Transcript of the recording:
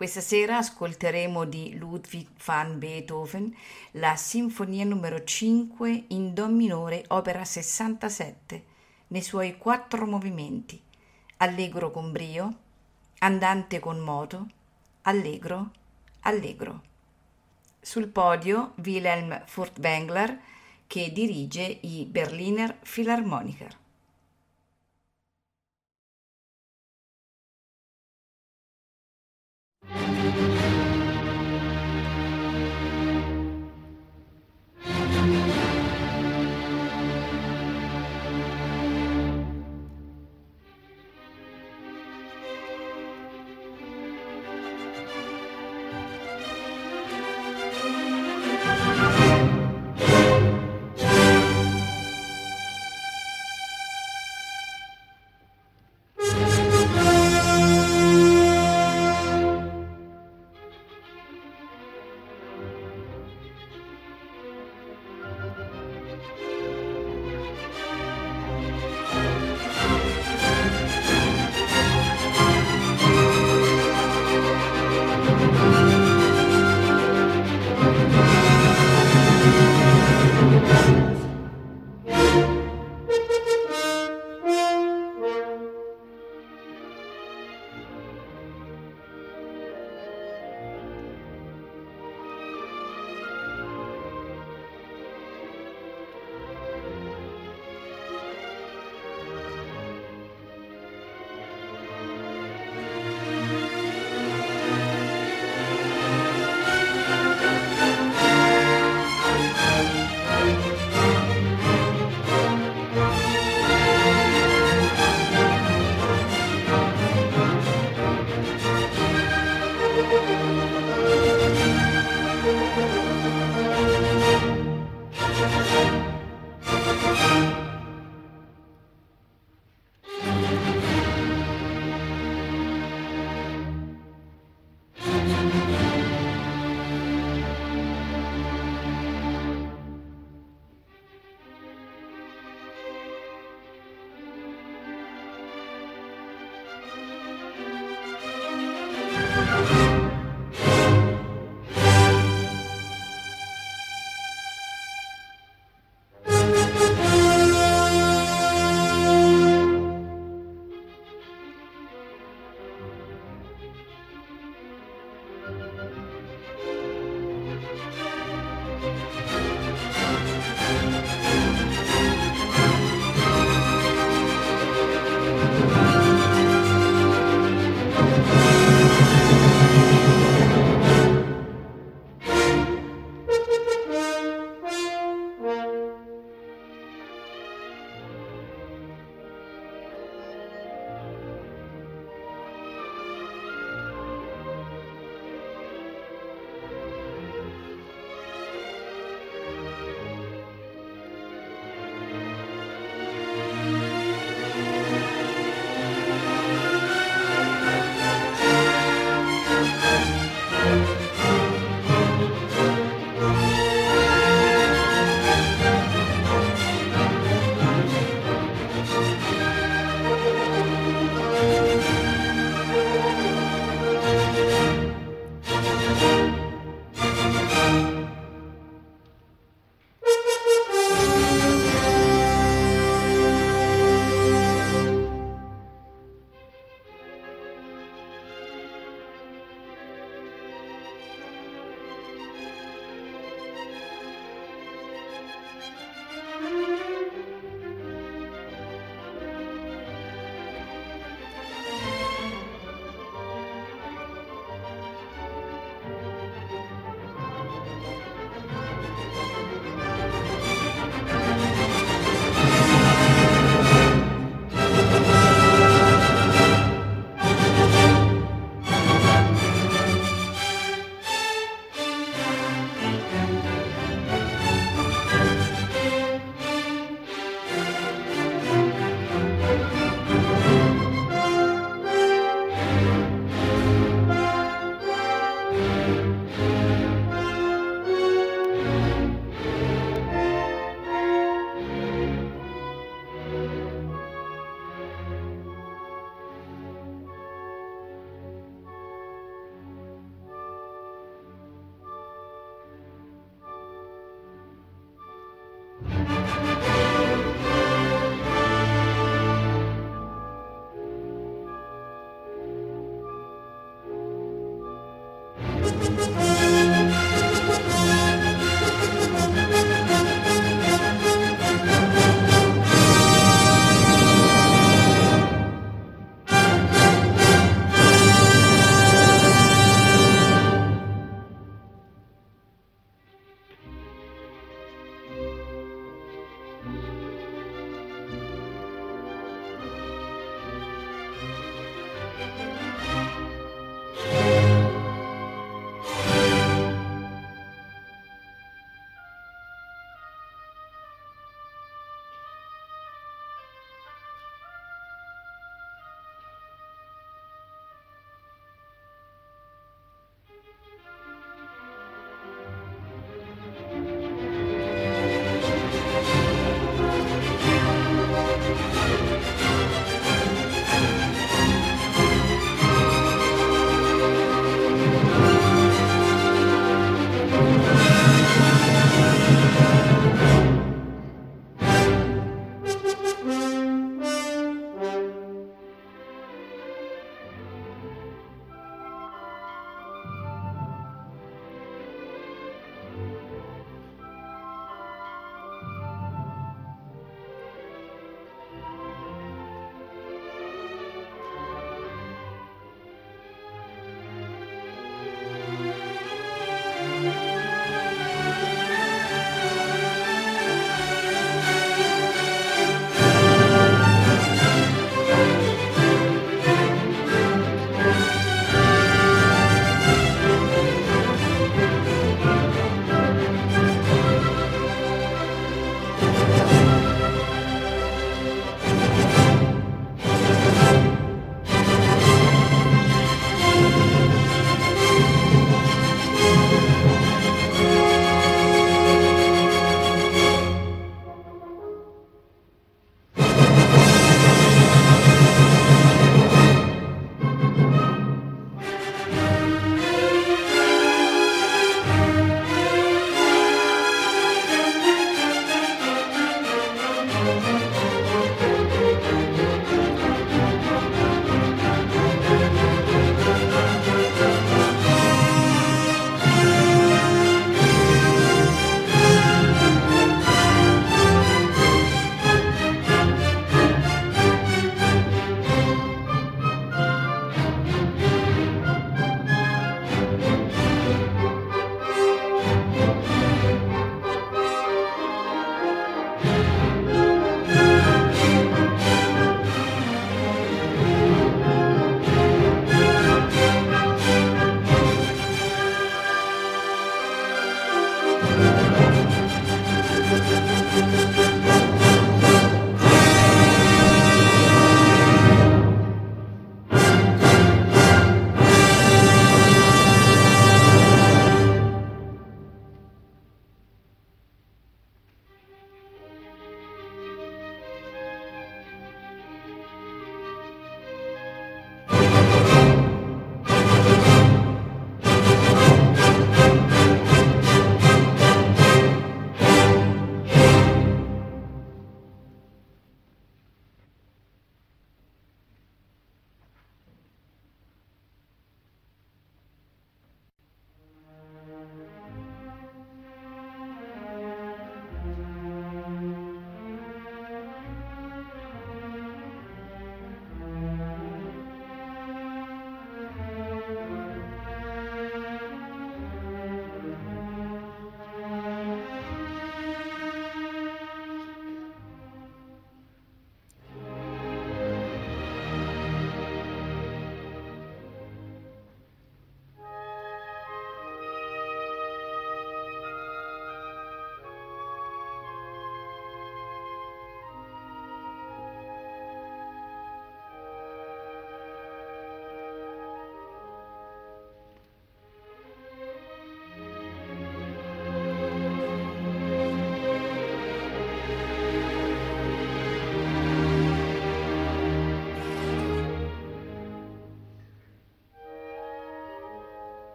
Questa sera ascolteremo di Ludwig van Beethoven la Sinfonia numero 5 in Do minore, opera 67, nei suoi quattro movimenti: allegro con brio, andante con moto, allegro, allegro. Sul podio Wilhelm Furtwängler che dirige i Berliner Philharmoniker. you